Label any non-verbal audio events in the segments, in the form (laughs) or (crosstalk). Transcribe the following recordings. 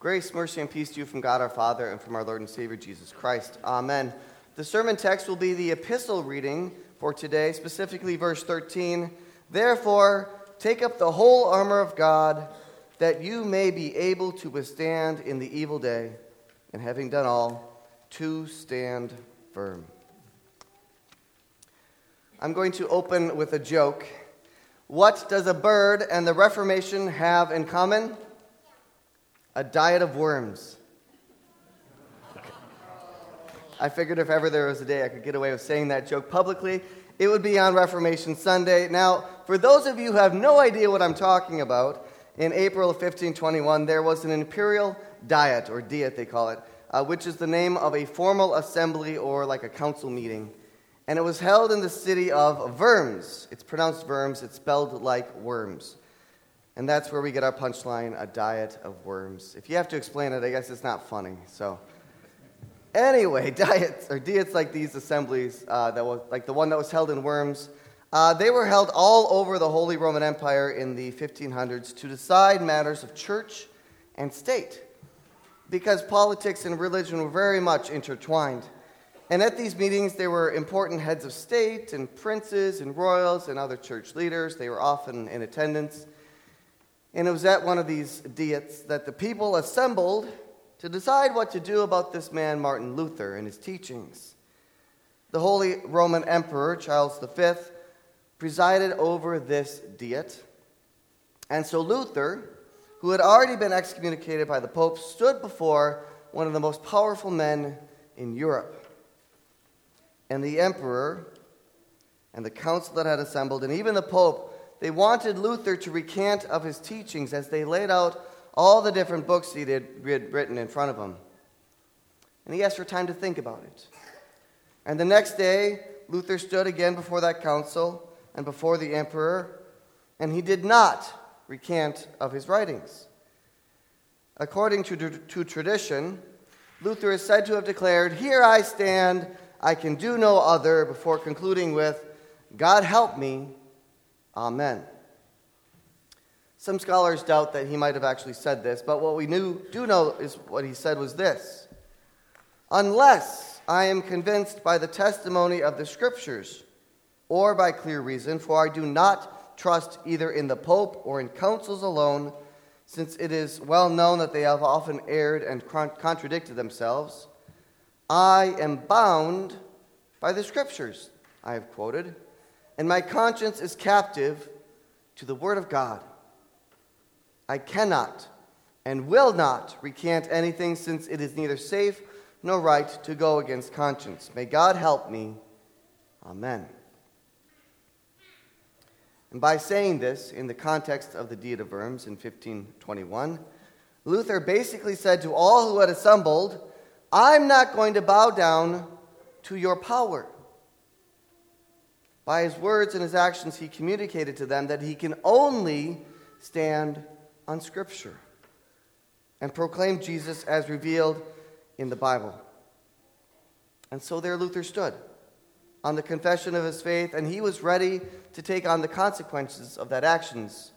Grace, mercy, and peace to you from God our Father and from our Lord and Savior Jesus Christ. Amen. The sermon text will be the epistle reading for today, specifically verse 13. Therefore, take up the whole armor of God, that you may be able to withstand in the evil day, and having done all, to stand firm. I'm going to open with a joke. What does a bird and the Reformation have in common? A diet of worms. I figured if ever there was a day I could get away with saying that joke publicly, it would be on Reformation Sunday. Now, for those of you who have no idea what I'm talking about, in April of 1521, there was an imperial diet, or diet they call it, uh, which is the name of a formal assembly or like a council meeting. And it was held in the city of Worms. It's pronounced Worms, it's spelled like worms. And that's where we get our punchline a diet of worms. If you have to explain it, I guess it's not funny. So, anyway, (laughs) diets or diets like these assemblies, uh, that was like the one that was held in Worms, uh, they were held all over the Holy Roman Empire in the 1500s to decide matters of church and state, because politics and religion were very much intertwined. And at these meetings, there were important heads of state and princes and royals and other church leaders. They were often in attendance. And it was at one of these diets that the people assembled to decide what to do about this man, Martin Luther, and his teachings. The Holy Roman Emperor, Charles V, presided over this diet. And so Luther, who had already been excommunicated by the Pope, stood before one of the most powerful men in Europe. And the emperor and the council that had assembled, and even the Pope, they wanted Luther to recant of his teachings as they laid out all the different books he had written in front of him. And he asked for time to think about it. And the next day, Luther stood again before that council and before the emperor, and he did not recant of his writings. According to, to tradition, Luther is said to have declared, Here I stand, I can do no other, before concluding with, God help me, Amen. Some scholars doubt that he might have actually said this, but what we knew, do know is what he said was this Unless I am convinced by the testimony of the Scriptures or by clear reason, for I do not trust either in the Pope or in councils alone, since it is well known that they have often erred and contradicted themselves. I am bound by the Scriptures, I have quoted, and my conscience is captive to the Word of God. I cannot and will not recant anything, since it is neither safe nor right to go against conscience. May God help me. Amen. And by saying this in the context of the Diet of Worms in 1521, Luther basically said to all who had assembled, I'm not going to bow down to your power. By his words and his actions, he communicated to them that he can only stand on Scripture and proclaim Jesus as revealed in the Bible. And so there Luther stood on the confession of his faith, and he was ready to take on the consequences of that actions,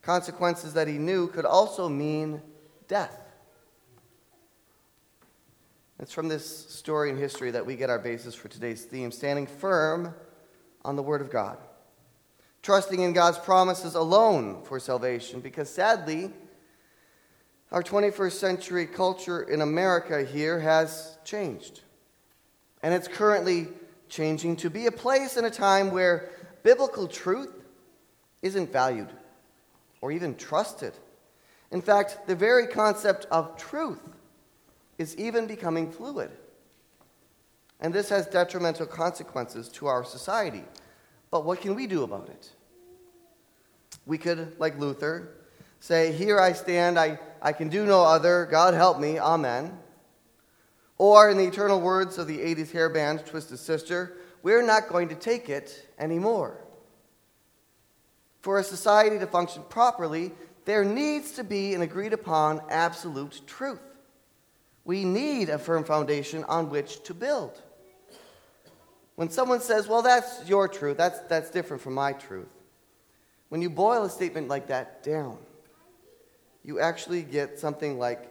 consequences that he knew could also mean death. It's from this story and history that we get our basis for today's theme standing firm on the Word of God, trusting in God's promises alone for salvation, because sadly, our 21st century culture in America here has changed. And it's currently changing to be a place and a time where biblical truth isn't valued or even trusted. In fact, the very concept of truth is even becoming fluid. And this has detrimental consequences to our society. But what can we do about it? We could, like Luther, say, Here I stand, I, I can do no other, God help me, Amen. Or, in the eternal words of the 80s hair band, Twisted Sister, we're not going to take it anymore. For a society to function properly, there needs to be an agreed upon absolute truth. We need a firm foundation on which to build. When someone says, Well, that's your truth, that's, that's different from my truth, when you boil a statement like that down, you actually get something like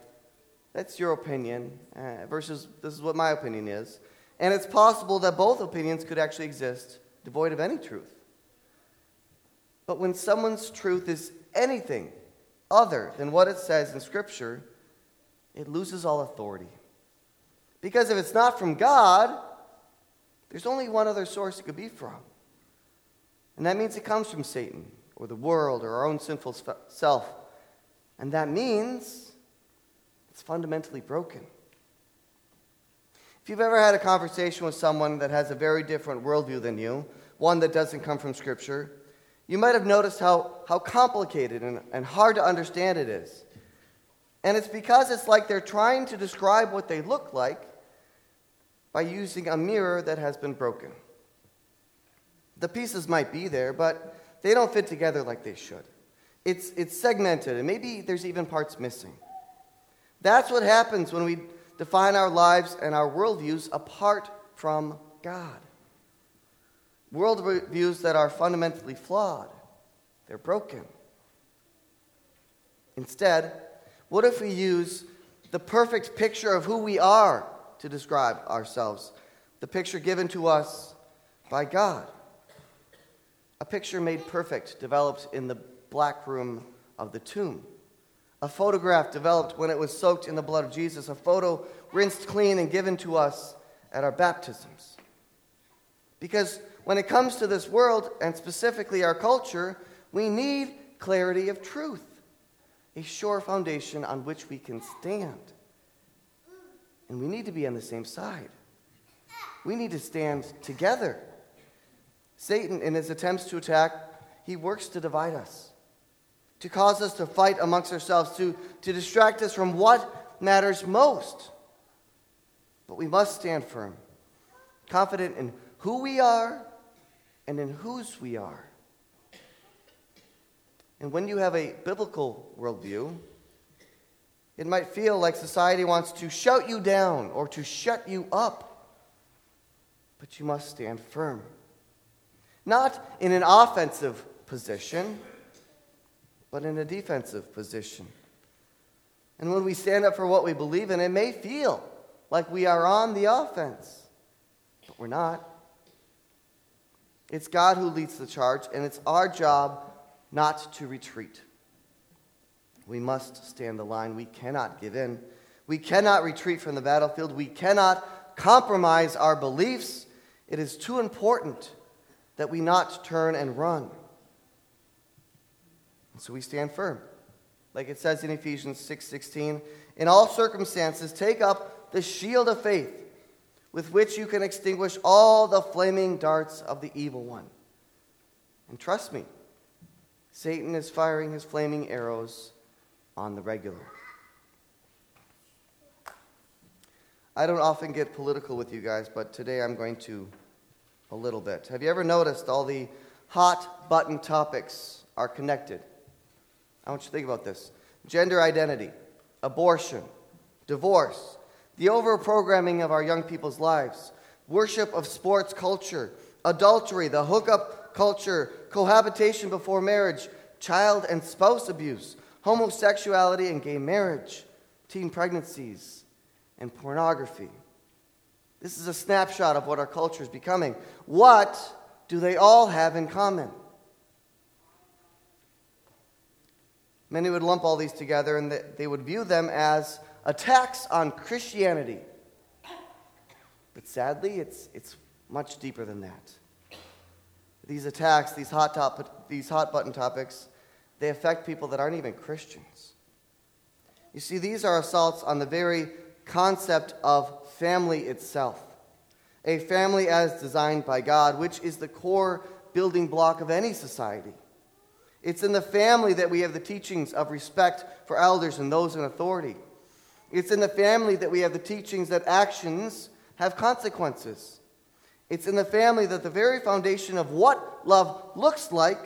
That's your opinion uh, versus this is what my opinion is. And it's possible that both opinions could actually exist devoid of any truth. But when someone's truth is anything other than what it says in Scripture, it loses all authority. Because if it's not from God, there's only one other source it could be from. And that means it comes from Satan or the world or our own sinful self. And that means it's fundamentally broken. If you've ever had a conversation with someone that has a very different worldview than you, one that doesn't come from Scripture, you might have noticed how, how complicated and, and hard to understand it is. And it's because it's like they're trying to describe what they look like by using a mirror that has been broken. The pieces might be there, but they don't fit together like they should. It's, it's segmented, and maybe there's even parts missing. That's what happens when we define our lives and our worldviews apart from God. Worldviews that are fundamentally flawed, they're broken. Instead, what if we use the perfect picture of who we are to describe ourselves? The picture given to us by God. A picture made perfect, developed in the black room of the tomb. A photograph developed when it was soaked in the blood of Jesus. A photo rinsed clean and given to us at our baptisms. Because when it comes to this world, and specifically our culture, we need clarity of truth a sure foundation on which we can stand. And we need to be on the same side. We need to stand together. Satan, in his attempts to attack, he works to divide us, to cause us to fight amongst ourselves, to, to distract us from what matters most. But we must stand firm, confident in who we are and in whose we are. And when you have a biblical worldview, it might feel like society wants to shout you down or to shut you up. But you must stand firm. Not in an offensive position, but in a defensive position. And when we stand up for what we believe in, it may feel like we are on the offense, but we're not. It's God who leads the charge, and it's our job not to retreat. We must stand the line. We cannot give in. We cannot retreat from the battlefield. We cannot compromise our beliefs. It is too important that we not turn and run. And so we stand firm. Like it says in Ephesians 6:16, in all circumstances take up the shield of faith with which you can extinguish all the flaming darts of the evil one. And trust me, Satan is firing his flaming arrows on the regular. I don't often get political with you guys, but today I'm going to a little bit. Have you ever noticed all the hot button topics are connected? I want you to think about this gender identity, abortion, divorce, the overprogramming of our young people's lives, worship of sports culture, adultery, the hookup culture, cohabitation before marriage, child and spouse abuse, homosexuality and gay marriage, teen pregnancies, and pornography. This is a snapshot of what our culture is becoming. What do they all have in common? Many would lump all these together and they would view them as attacks on Christianity. But sadly, it's, it's much deeper than that. These attacks, these hot, top, these hot button topics, they affect people that aren't even Christians. You see, these are assaults on the very concept of family itself. A family as designed by God, which is the core building block of any society. It's in the family that we have the teachings of respect for elders and those in authority. It's in the family that we have the teachings that actions have consequences. It's in the family that the very foundation of what love looks like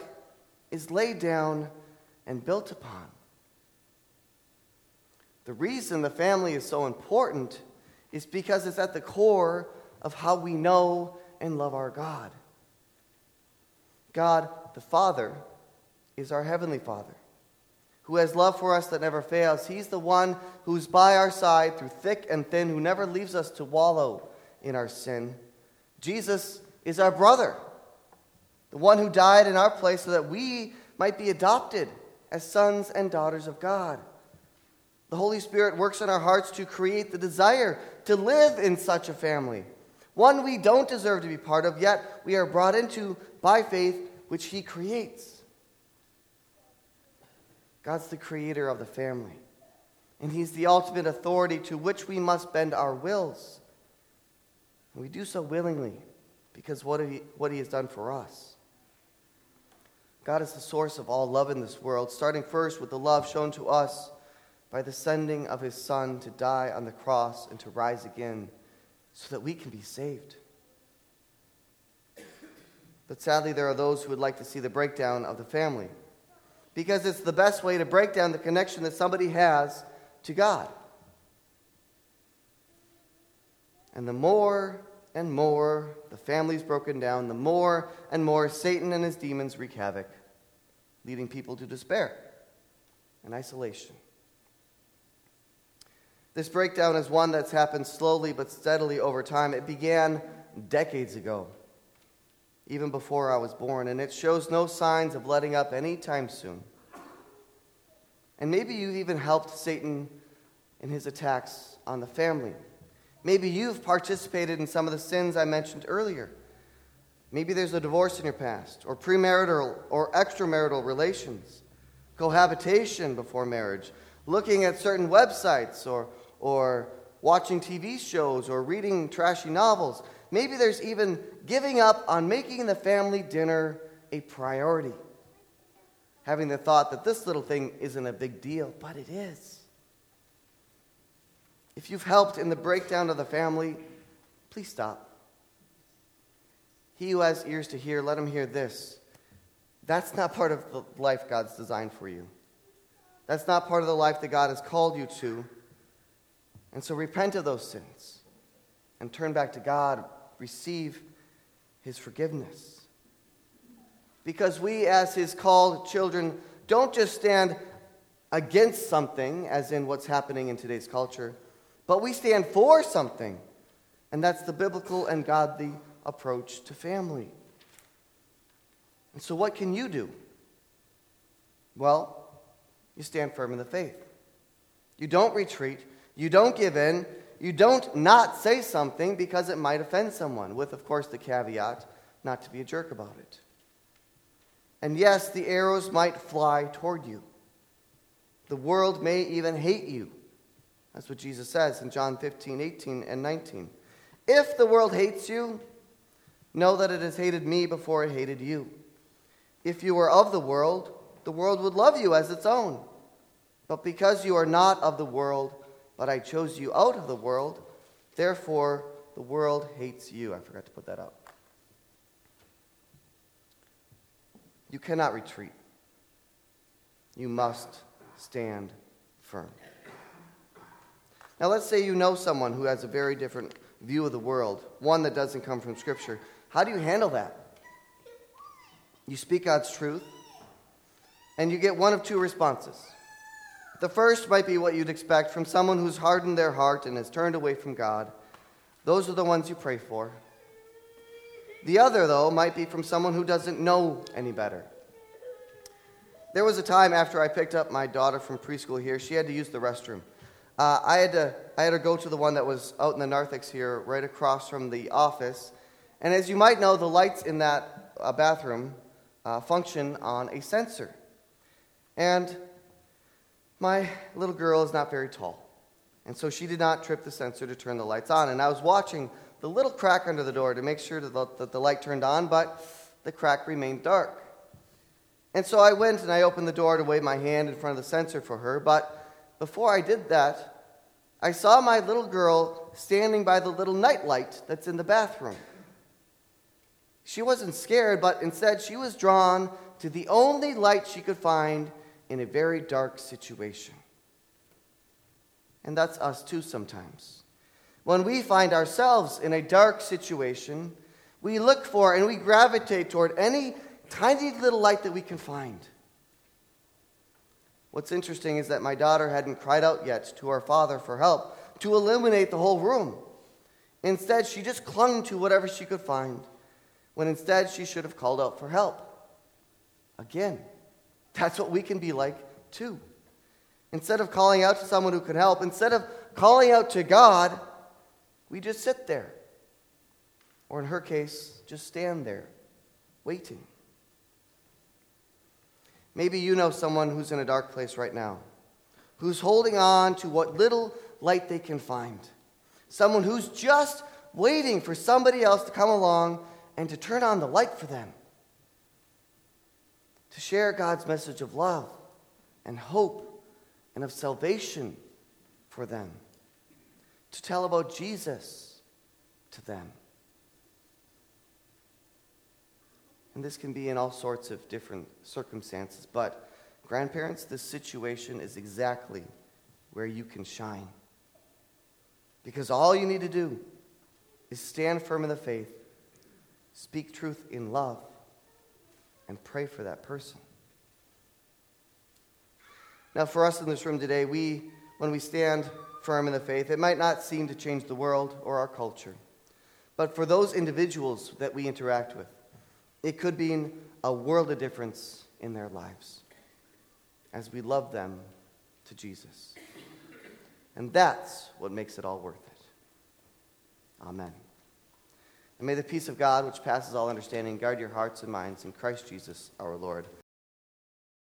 is laid down and built upon. The reason the family is so important is because it's at the core of how we know and love our God. God, the Father, is our Heavenly Father, who has love for us that never fails. He's the one who's by our side through thick and thin, who never leaves us to wallow in our sin. Jesus is our brother, the one who died in our place so that we might be adopted as sons and daughters of God. The Holy Spirit works in our hearts to create the desire to live in such a family, one we don't deserve to be part of, yet we are brought into by faith, which He creates. God's the creator of the family, and He's the ultimate authority to which we must bend our wills. And we do so willingly because what he, what he has done for us. God is the source of all love in this world, starting first with the love shown to us by the sending of his Son to die on the cross and to rise again so that we can be saved. But sadly, there are those who would like to see the breakdown of the family because it's the best way to break down the connection that somebody has to God. And the more and more the family's broken down, the more and more Satan and his demons wreak havoc, leading people to despair and isolation. This breakdown is one that's happened slowly but steadily over time. It began decades ago even before I was born, and it shows no signs of letting up anytime soon. And maybe you've even helped Satan in his attacks on the family. Maybe you've participated in some of the sins I mentioned earlier. Maybe there's a divorce in your past, or premarital or extramarital relations, cohabitation before marriage, looking at certain websites, or, or watching TV shows, or reading trashy novels. Maybe there's even giving up on making the family dinner a priority. Having the thought that this little thing isn't a big deal, but it is. If you've helped in the breakdown of the family, please stop. He who has ears to hear, let him hear this. That's not part of the life God's designed for you. That's not part of the life that God has called you to. And so repent of those sins and turn back to God receive his forgiveness. Because we, as his called children, don't just stand against something, as in what's happening in today's culture, but we stand for something. And that's the biblical and godly approach to family. And so, what can you do? Well, you stand firm in the faith. You don't retreat. You don't give in. You don't not say something because it might offend someone, with, of course, the caveat not to be a jerk about it. And yes, the arrows might fly toward you. The world may even hate you. That's what Jesus says in John 15, 18, and 19. If the world hates you, know that it has hated me before it hated you. If you were of the world, the world would love you as its own. But because you are not of the world, but I chose you out of the world. Therefore, the world hates you. I forgot to put that up. You cannot retreat. You must stand firm. Now, let's say you know someone who has a very different view of the world, one that doesn't come from Scripture. How do you handle that? You speak God's truth, and you get one of two responses. The first might be what you'd expect from someone who's hardened their heart and has turned away from God. Those are the ones you pray for. The other, though, might be from someone who doesn't know any better. There was a time after I picked up my daughter from preschool here, she had to use the restroom. Uh, I, had to, I had to go to the one that was out in the narthex here, right across from the office. And as you might know, the lights in that uh, bathroom uh, function on a sensor. And my little girl is not very tall, and so she did not trip the sensor to turn the lights on. And I was watching the little crack under the door to make sure that the, that the light turned on, but the crack remained dark. And so I went and I opened the door to wave my hand in front of the sensor for her, but before I did that, I saw my little girl standing by the little nightlight that's in the bathroom. She wasn't scared, but instead she was drawn to the only light she could find in a very dark situation. And that's us too sometimes. When we find ourselves in a dark situation, we look for and we gravitate toward any tiny little light that we can find. What's interesting is that my daughter hadn't cried out yet to her father for help to illuminate the whole room. Instead, she just clung to whatever she could find, when instead she should have called out for help. Again, that's what we can be like too. Instead of calling out to someone who can help, instead of calling out to God, we just sit there. Or in her case, just stand there, waiting. Maybe you know someone who's in a dark place right now, who's holding on to what little light they can find. Someone who's just waiting for somebody else to come along and to turn on the light for them. To share God's message of love and hope and of salvation for them. To tell about Jesus to them. And this can be in all sorts of different circumstances, but grandparents, this situation is exactly where you can shine. Because all you need to do is stand firm in the faith, speak truth in love, and pray for that person. Now, for us in this room today, we, when we stand firm in the faith, it might not seem to change the world or our culture. But for those individuals that we interact with, it could mean a world of difference in their lives as we love them to Jesus. And that's what makes it all worth it. Amen. And may the peace of God, which passes all understanding, guard your hearts and minds in Christ Jesus our Lord.